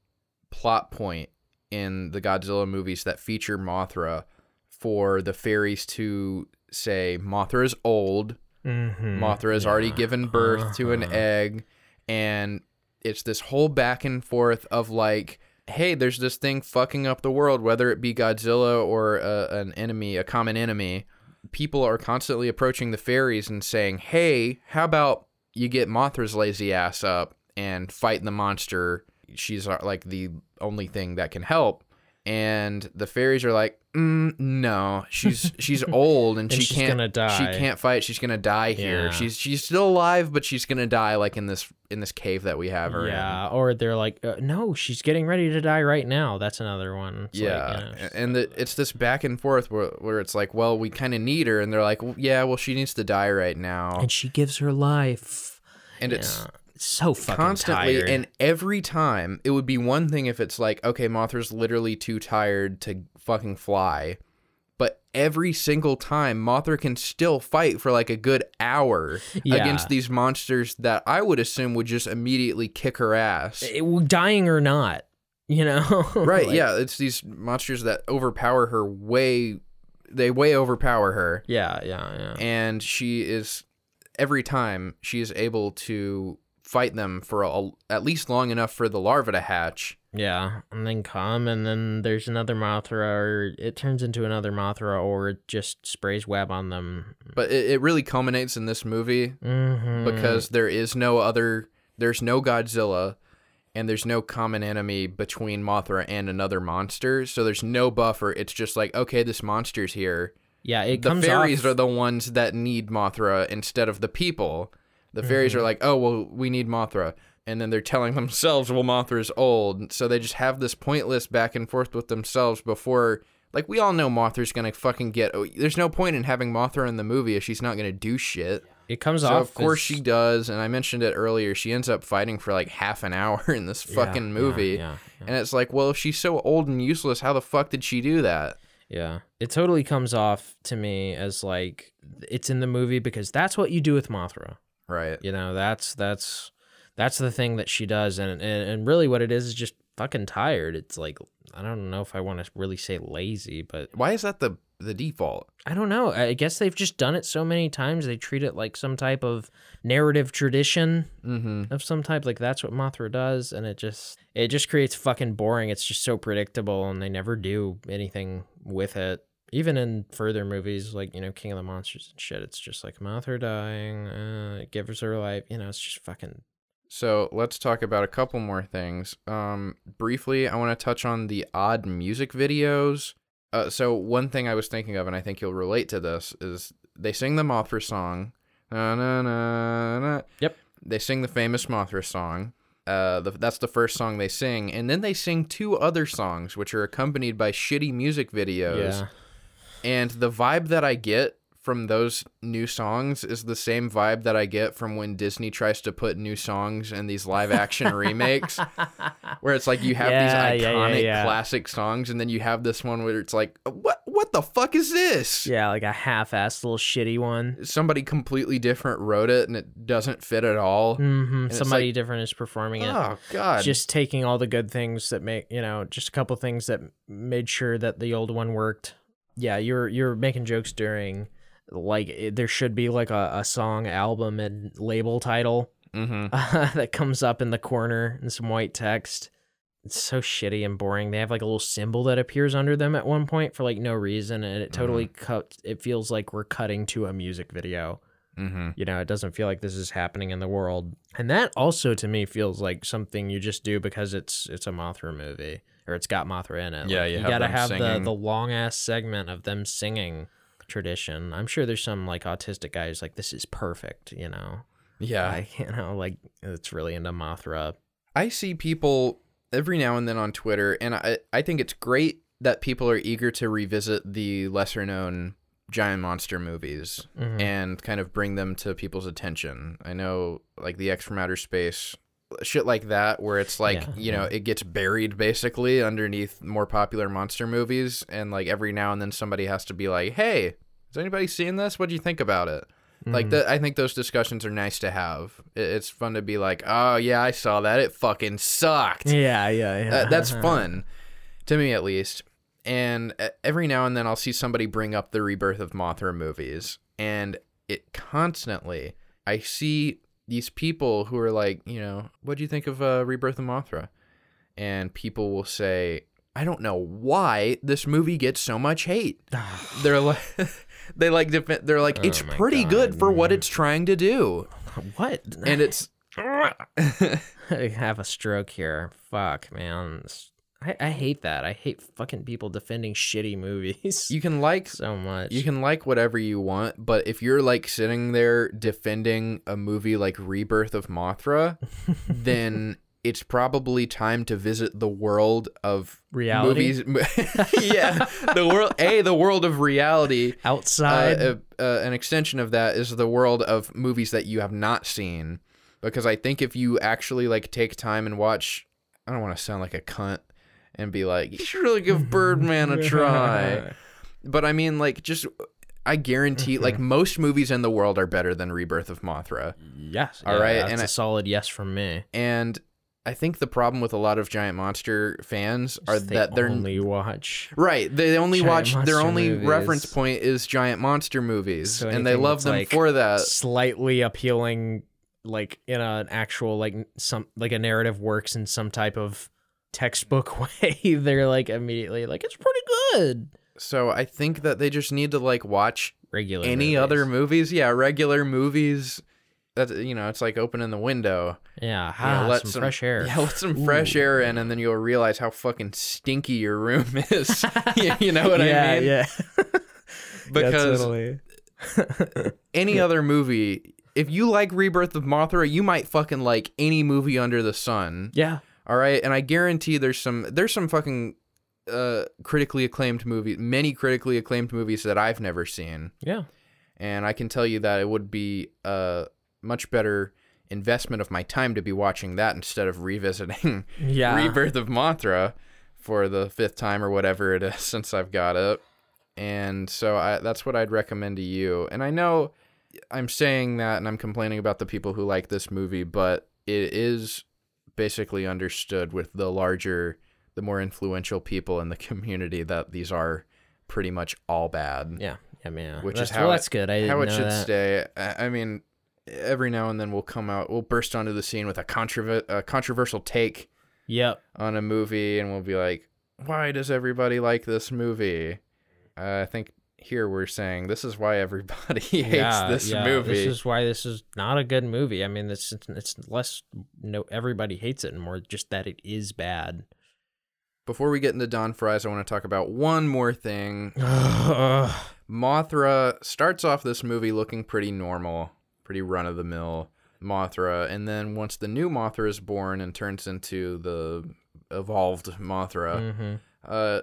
plot point in the Godzilla movies that feature Mothra for the fairies to say Mothra is old, mm-hmm. Mothra has already given birth to an Uh-huh. egg, and it's this whole back and forth of like, hey, there's this thing fucking up the world, whether it be Godzilla or uh, an enemy, a common enemy. People are constantly approaching the fairies and saying, hey, how about you get Mothra's lazy ass up and fight the monster? She's uh, like the only thing that can help. And the fairies are like, mm, no, she's she's old and, And she can't gonna die." She can't fight. She's gonna die here. Yeah. She's she's still alive, but she's gonna die like in this in this cave that we have her in. Yeah, or they're like, uh, no, she's getting ready to die right now. That's another one. It's like, yeah, know, and the, it's this back and forth where, where it's like, well, we kind of need her, and they're like, well, yeah, well, she needs to die right now, and she gives her life. and it's Yeah. So fucking constantly, tired. and every time it would be one thing if it's like, okay, Mothra's literally too tired to fucking fly, but every single time, Mothra can still fight for like a good hour Yeah. against these monsters that I would assume would just immediately kick her ass. Eh, it- dying or not, you know. Right, Like, yeah, it's these monsters that overpower her way they way overpower her yeah, yeah, yeah. and she is every time she is able to fight them for a, at least long enough for the larva to hatch. Yeah, and then come, and then there's another Mothra, or it turns into another Mothra, or it just sprays web on them. But it, it really culminates in this movie Mm-hmm. because there is no other there's no Godzilla and there's no common enemy between Mothra and another monster. So there's no buffer. It's just like, okay, this monster's here. yeah, it the comes fairies off, are the ones that need Mothra instead of the people. The fairies Mm-hmm. are like, oh well, we need Mothra, and then they're telling themselves, well, Mothra's old, so they just have this pointless back and forth with themselves before. Like we all know Mothra's gonna fucking get. Oh, there's no point in having Mothra in the movie if she's not gonna do shit. it comes So off. of course as- she does, and I mentioned it earlier. She ends up fighting for like half an hour in this fucking yeah, movie, yeah, yeah. and it's like, well, if she's so old and useless, how the fuck did she do that? Yeah. It totally comes off to me as like it's in the movie because that's what you do with Mothra. Right. You know, that's that's that's the thing that she does and and, and really what it is is just fucking tired. It's like I don't know if I want to really say lazy, but Why is that the the default? I don't know. I guess they've just done it so many times they treat it like some type of narrative tradition Mm-hmm. of some type like that's what Mothra does and it just it just creates fucking boring. It's just so predictable and they never do anything with it. Even in further movies like, you know, King of the Monsters and shit, it's just like Mothra dying, uh, it gives her life, you know, it's just fucking So let's talk about a couple more things. Um, briefly, I want to touch on the odd music videos. Uh, so one thing I was thinking of, and I think you'll relate to this, is they sing the Mothra song. Na, na, na, na. Yep. They sing the famous Mothra song, Uh, the, that's the first song they sing, and then they sing two other songs, which are accompanied by shitty music videos. Yeah. And the vibe that I get from those new songs is the same vibe that I get from when Disney tries to put new songs in these live action remakes, where it's like you have Yeah, these yeah, yeah, iconic yeah. classic songs, and then you have this one where it's like, what what the fuck is this? Yeah, like a half-assed little shitty one. Somebody completely different wrote it, and it doesn't fit at all. hmm Somebody like- different is performing it. Oh god, just taking all the good things that make you know just a couple things that made sure that the old one worked yeah you're you're making jokes during like it, there should be like a, a song album and label title hmm that comes up in the corner in some white text. It's so shitty and boring. They have like a little symbol that appears under them at one point for like no reason and it totally cut it feels like we're cutting to a music video. Hmm you know, it doesn't feel like this is happening in the world. And that also to me feels like something you just do because it's it's a Mothra movie or it's got Mothra in it. Yeah, Like, you you have gotta have the singing. the long ass segment of them singing tradition. I'm sure there's some like autistic guy who's like, this is perfect, you know. yeah. Like, you know, like it's really into Mothra. I see people every now and then on Twitter, and I, I think it's great that people are eager to revisit the lesser known giant monster movies Mhm. and kind of bring them to people's attention. I know, like, the X from Outer Space, shit like that, where it's like, Yeah, you know, it gets buried basically underneath more popular monster movies, and like every now and then somebody has to be like, hey, has anybody seen this? What do you think about it? Like Mhm. that, I think those discussions are nice to have. It- It's fun to be like, "Oh yeah, I saw that. It fucking sucked." Yeah, yeah, yeah. Uh, that's fun to me, at least. And every now and then, I'll see somebody bring up the rebirth of Mothra movies, and it constantly, I see these people who are like, you know, what do you think of uh, Rebirth of Mothra? And people will say, I don't know why this movie gets so much hate. they're like, they like, defen- they're like, it's Oh pretty God, good for what it's trying to do, what? and it's. I have a stroke here. Fuck, man. I, I hate that. I hate fucking people defending shitty movies you can like so much. You can like whatever you want, but if you're like sitting there defending a movie like Rebirth of Mothra, then it's probably time to visit the world of Reality? movies. yeah, the world. A the world of reality. Uh, outside. uh, uh, an extension of that is the world of movies that you have not seen, because I think if you actually like take time and watch, I don't want to sound like a cunt and be like, you should really give Birdman a try. But I mean, like, just I guarantee, like, most movies in the world are better than Rebirth of Mothra. yes. All yeah, right, That's and a I- solid yes from me. And I think the problem with a lot of giant monster fans are They that they're only watch. right. They only Giant watch their only movies. reference point is giant monster movies, So and they love them like, for that. Slightly appealing, like in an actual like some like a narrative works in some type of textbook way. They're like immediately like it's pretty good. So I think that they just need to like watch Regular. any movies. other movies. Yeah, regular movies. That you know, it's like opening the window. Yeah, You know, let some, fresh air. Yeah, let some fresh air in, and then you'll realize how fucking stinky your room is. you, know what yeah, I mean? yeah. Because totally. any other movie, if you like Rebirth of Mothra, you might fucking like any movie under the sun. Yeah. All right, and I guarantee there's some there's some fucking uh critically acclaimed movie, many critically acclaimed movies that I've never seen, Yeah. and I can tell you that it would be a much better investment of my time to be watching that instead of revisiting Yeah. Rebirth of Mothra for the fifth time or whatever it is since I've got it. And so I, that's what I'd recommend to you. And I know I'm saying that and I'm complaining about the people who like this movie, but it is basically understood with the larger, the more influential people in the community that these are pretty much all bad. Yeah. Yeah, man. Which that's, is how well, it- that's good. I How it should that. stay. I I mean, every now and then we'll come out, we'll burst onto the scene with a, controver- a controversial take Yep. on a movie and we'll be like, why does everybody like this movie? Uh, I think here we're saying this is why everybody hates yeah, this yeah, movie. This is why this is not a good movie. I mean, it's it's less no everybody hates it and more just that it is bad. Before we get into Don Fries, I want to talk about one more thing. Mothra starts off this movie looking pretty normal, pretty run of the mill. Mothra, and then once the new Mothra is born and turns into the evolved Mothra, hmm uh,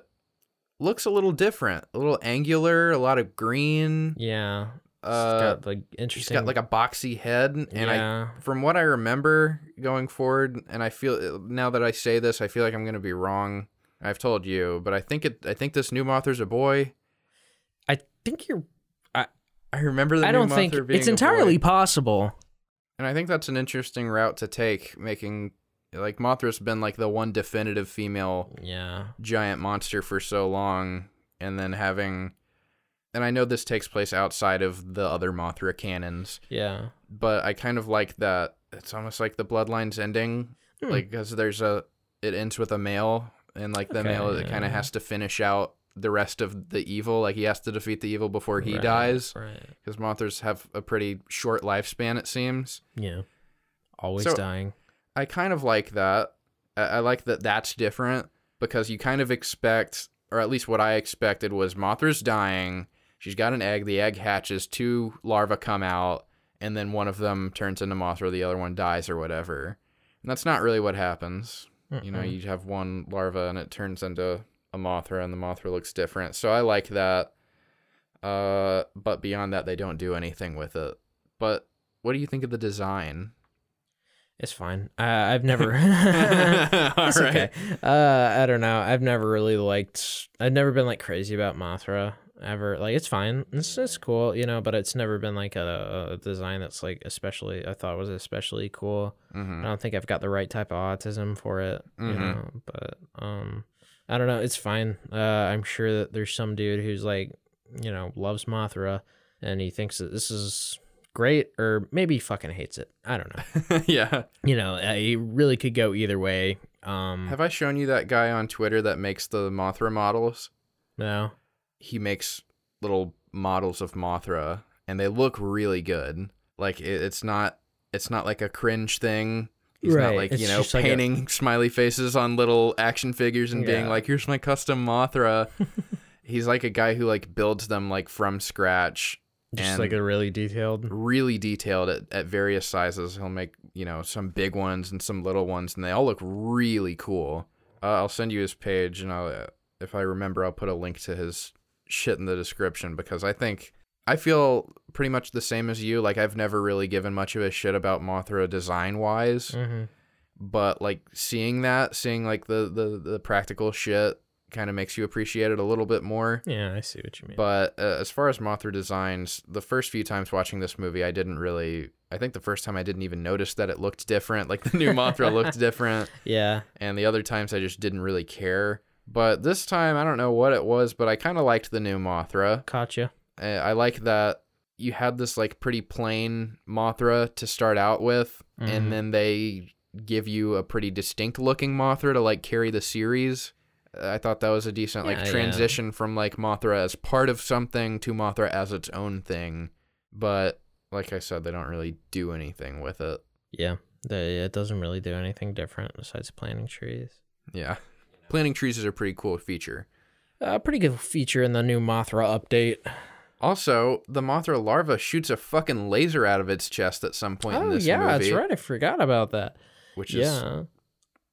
looks a little different, a little angular, a lot of green. Yeah. It's Uh, got like interesting. got like a boxy head, and yeah. I, from what I remember going forward, and I feel now that I say this, I feel like I'm gonna be wrong. I've told you, but I think it. I think this new Mothra's a boy. I think you're. I I remember the I new don't think it's entirely possible. And I think that's an interesting route to take, making like Mothra's been like the one definitive female Yeah. giant monster for so long, and then having, and I know this takes place outside of the other Mothra canons, Yeah. but I kind of like that. It's almost like the Bloodlines ending, Hmm. like because there's a, it ends with a male, and like the Okay, male, it kind of has to finish out the rest of the evil. Like he has to defeat the evil before he Right, dies, Right. because Mothras have a pretty short lifespan, it seems. Yeah. Always So- dying. I kind of like that. I, I like that that's different because you kind of expect, or at least what I expected was Mothra's dying. She's got an egg. The egg hatches. Two larvae come out, and then one of them turns into Mothra. The other one dies or whatever. And that's not really what happens. You know, you have one larva and it turns into a Mothra, and the Mothra looks different. So I like that. Uh, but beyond that, they don't do anything with it. But what do you think of the design? It's fine. Uh, I've never. All it's okay. Uh, I don't know. I've never really liked. I've never been like crazy about Mothra ever. Like it's fine. It's it's cool, you know. But it's never been like a, a design that's like especially. I thought was especially cool. Mhm. I don't think I've got the right type of autism for it, you Mhm. know. But um, I don't know. It's fine. Uh, I'm sure that there's some dude who's like, you know, loves Mothra, and he thinks that this is great, or maybe he fucking hates it. I don't know. yeah. you know, uh, he really could go either way. Um, Have I shown you that guy on Twitter that makes the Mothra models? no. He makes little models of Mothra, and they look really good. Like it, it's not, it's not like a cringe thing. He's Right, not like it's you know just like a- painting smiley faces on little action figures and being like, "Here's my custom Mothra." He's like a guy who like builds them like from scratch Just like a really detailed. really detailed at, at various sizes. He'll make, you know, some big ones and some little ones, and they all look really cool. Uh, I'll send you his page, and I'll, uh, if I remember, I'll put a link to his shit in the description because I think I feel pretty much the same as you. Like, I've never really given much of a shit about Mothra design wise, hmm but like seeing that, seeing like the, the, the practical shit kind of makes you appreciate it a little bit more. Yeah, I see what you mean. But uh, as far as Mothra designs, the first few times watching this movie, I didn't really. I think the first time I didn't even notice that it looked different. Like the new Mothra looked different, yeah, and the other times I just didn't really care. But this time, I don't know what it was, but I kind of liked the new Mothra. you. Uh, I like that you had this like pretty plain Mothra to start out with, Mhm. and then they give you a pretty distinct looking Mothra to like carry the series. I thought that was a decent Yeah, like yeah. transition from like Mothra as part of something to Mothra as its own thing. But like I said, they don't really do anything with it. Yeah, the, it doesn't really do anything different besides planting trees. Yeah. Planting trees is a pretty cool feature. A pretty good feature in the new Mothra update. Also, the Mothra larva shoots a fucking laser out of its chest at some point in Oh this yeah, movie, that's right. I forgot about that. which is Yeah.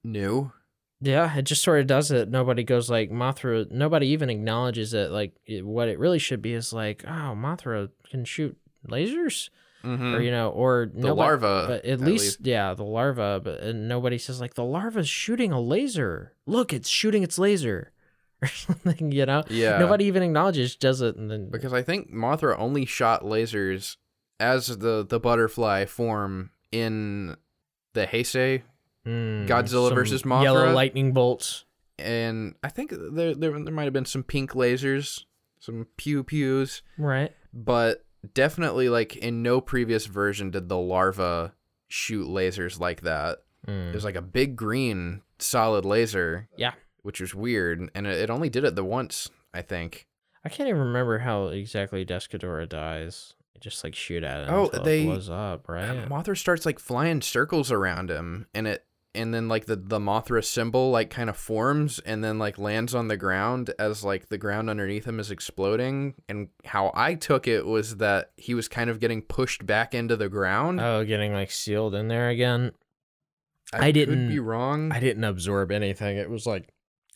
new. Yeah, it just sort of does it. Nobody goes like Mothra. Nobody even acknowledges it. Like it, what it really should be is like, oh, Mothra can shoot lasers, Mm-hmm. or you know, or the larva, But at, least, yeah, the larva. But and nobody says like the larva's shooting a laser. Look, it's shooting its laser, or something. You know, Yeah. nobody even acknowledges does it, and then because I think Mothra only shot lasers as the the butterfly form in the Heisei, Mm, Godzilla versus Mothra? Yellow lightning bolts. and I think there there, there might have been some pink lasers, some pew pews, Right. but definitely like in no previous version did the larva shoot lasers like that. Mm. It was like a big green solid laser, Yeah. which was weird, and it, only did it the once, I think. I can't even remember how exactly Desghidorah dies. Just like shoot at it Oh, they- blows up, right? Mothra starts like flying circles around him, and it and then like the the Mothra symbol like kind of forms and then like lands on the ground as like the ground underneath him is exploding. And how I took it was that he was kind of getting pushed back into the ground. Oh, getting like sealed in there again. I could didn't- be wrong. I didn't absorb anything. It was like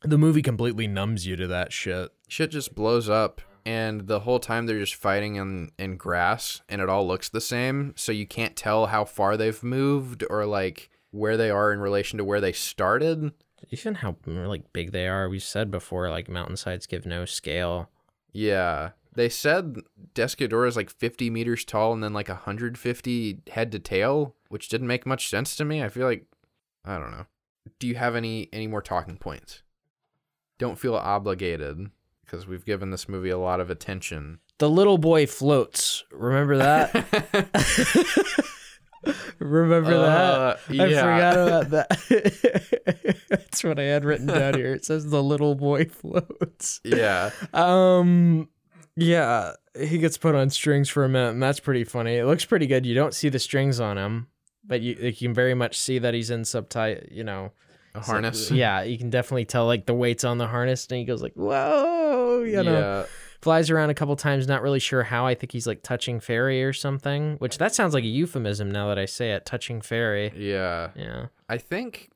the movie completely numbs you to that shit. Shit just blows up. And the whole time they're just fighting in, in grass and it all looks the same. So you can't tell how far they've moved or like where they are in relation to where they started. Even how like big they are. We said before, like mountainsides give no scale. Yeah. They said Desghidorah is like 50 meters tall and then like 150 head to tail, which didn't make much sense to me. I feel like I don't know. Do you have any any more talking points? Don't feel obligated because we've given this movie a lot of attention. The little boy floats. Remember that? Remember that? Uh, I forgot about that. That's what I had written down here. It says the little boy floats. Yeah. Um yeah, he gets put on strings for a minute, and that's pretty funny. It looks pretty good. You don't see the strings on him, but you, you can very much see that he's in subtight, you know. A harness. yeah, you can definitely tell like the weight's on the harness, and he goes like, "Whoa!" You know, Yeah. Flies around a couple times. Not really sure how. I think he's like touching fairy or something. Which that sounds like a euphemism now that I say it. Touching fairy. Yeah. Yeah. I think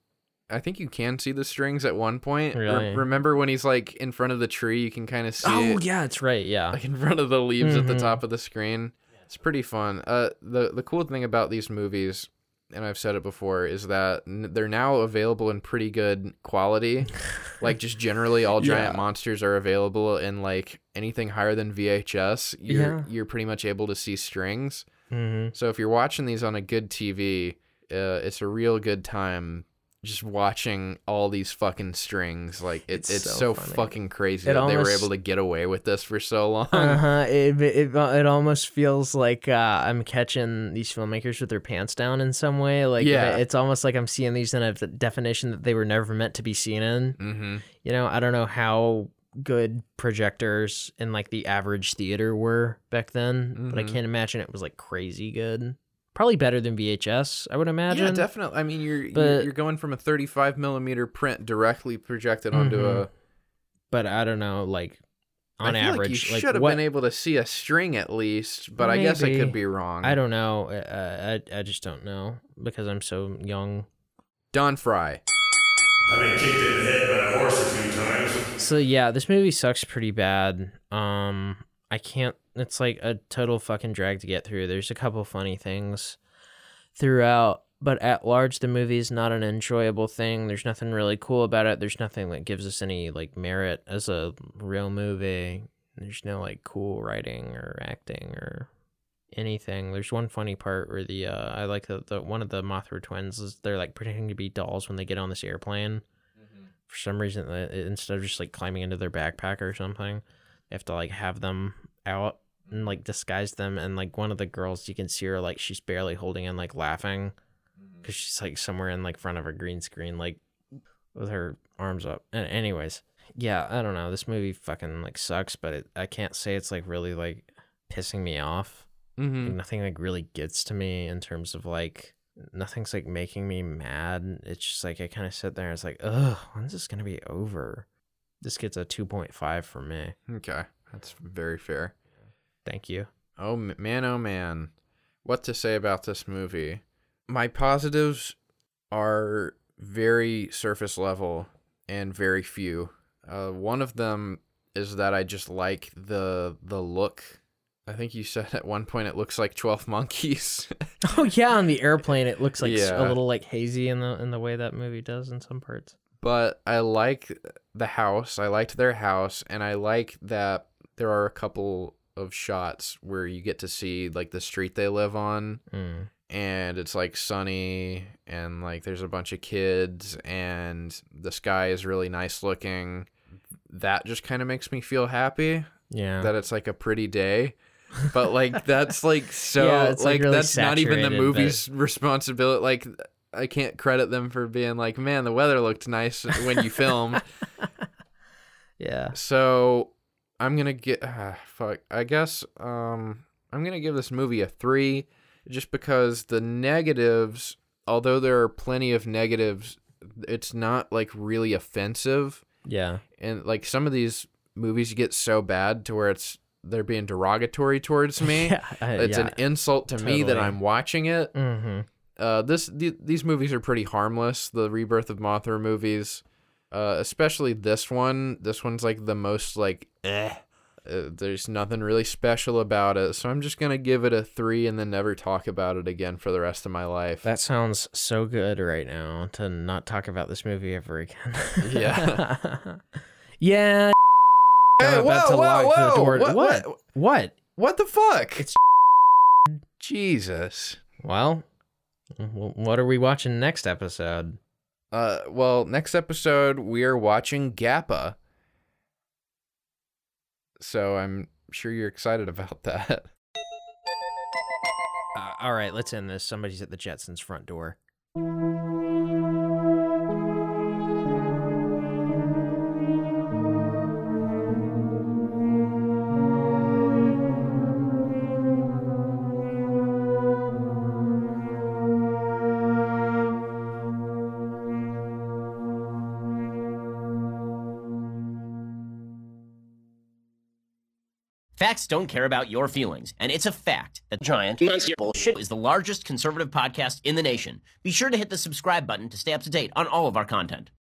I think you can see the strings at one point. Re- Really? remember when he's like in front of the tree, you can kind of see Oh it, yeah, it's right. Yeah. like in front of the leaves at the Mhm. top of the screen. It's pretty fun. Uh the the cool thing about these movies and I've said it before is that n- they're now available in pretty good quality. like just generally all giant Yeah. monsters are available in like anything higher than VHS. You're Yeah. you're pretty much able to see strings. hmm So if you're watching these on a good TV, uh, it's a real good time just watching all these fucking strings. Like it, It's it's, so so, fucking crazy It that they were able to get away with this for so long. Uh huh. It, it it almost feels like uh, I'm catching these filmmakers with their pants down in some way. Like Yeah. it's almost like I'm seeing these in a definition that they were never meant to be seen in. mm-hmm. You know, I don't know how good projectors in like the average theater were back then, but I Mhm. can't imagine it was like crazy good. Probably better than VHS, I would imagine. Yeah, definitely. I mean, you're, you're But- you're going from a 35 millimeter print directly projected onto Mhm. a. But I don't know, like on I feel average, like you like should have what- been able to see a string at least, but I guess I could be wrong. I don't know. Uh, I I just don't know because I'm so young. Don Fry. I've been kicked in the head by a horse a few times. So yeah, this movie sucks pretty bad. Um, I can't. It's like a total fucking drag to get through. There's a couple funny things throughout, but at large, the movie is not an enjoyable thing. There's nothing really cool about it. There's nothing that gives us any like merit as a real movie. There's no like cool writing or acting or anything. There's one funny part where the uh, I like the, the one of the Mothra twins is they're like pretending to be dolls when they get on this airplane for some reason instead of just like climbing into their backpack or something have to like have them out and like disguise them and like one of the girls you can see her like she's barely holding in like laughing because she's like somewhere in like front of a green screen like with her arms up and anyways yeah i don't know this movie fucking like sucks but it, i can't say it's like really like pissing me off Mm-hmm. like, nothing like really gets to me in terms of like nothing's like making me mad. It's just like I kind of sit there and it's like, ugh, when's this gonna be over? This gets a two point five from me. Okay, that's very fair. Thank you. Oh man, oh man, what to say about this movie? My positives are very surface level and very few. Uh, one of them is that I just like the the look. I think you said at one point it looks like Twelve Monkeys. Oh yeah, on the airplane it looks like s- a Yeah. little like hazy in the in the way that movie does in some parts. but I like the house. I liked their house, and I like that there are a couple of shots where you get to see like the street they live on, Mm. and it's like sunny, and like there's a bunch of kids, and the sky is really nice looking. That just kind of makes me feel happy Yeah. that it's like a pretty day. But like that's like so Yeah, like, like, really that's not even the saturated, but- movie's responsibility. Like I can't credit them for being like, man, the weather looked nice when you filmed. yeah. so I'm gonna get ah, fuck. I guess um I'm gonna give this movie a three, just because the negatives although there are plenty of negatives, it's not like really offensive. Yeah. And like some of these movies get so bad to where it's they're being derogatory towards me. Yeah, uh, it's yeah. an insult to me that I'm watching it. Mm-hmm. Uh, this th- these movies are pretty harmless. The Rebirth of Mothra movies, uh, especially this one. This one's like the most like eh. Uh, there's nothing really special about it, so I'm just gonna give it a three and then never talk about it again for the rest of my life. That sounds so good right now to not talk about this movie ever again. Yeah. yeah. Hey, I'm about whoa, to whoa, lock the whoa, door. what- What? what- What? what the fuck? It's- Jesus. Well, w- what are we watching next episode? Uh, well, next episode we are watching Gappa. So I'm sure you're excited about that. Uh, all right, let's end this. Somebody's at the Jetsons' front door. Facts don't care about your feelings, and it's a fact that Giant monster bullshit is the largest conservative podcast in the nation. Be sure to hit the subscribe button to stay up to date on all of our content.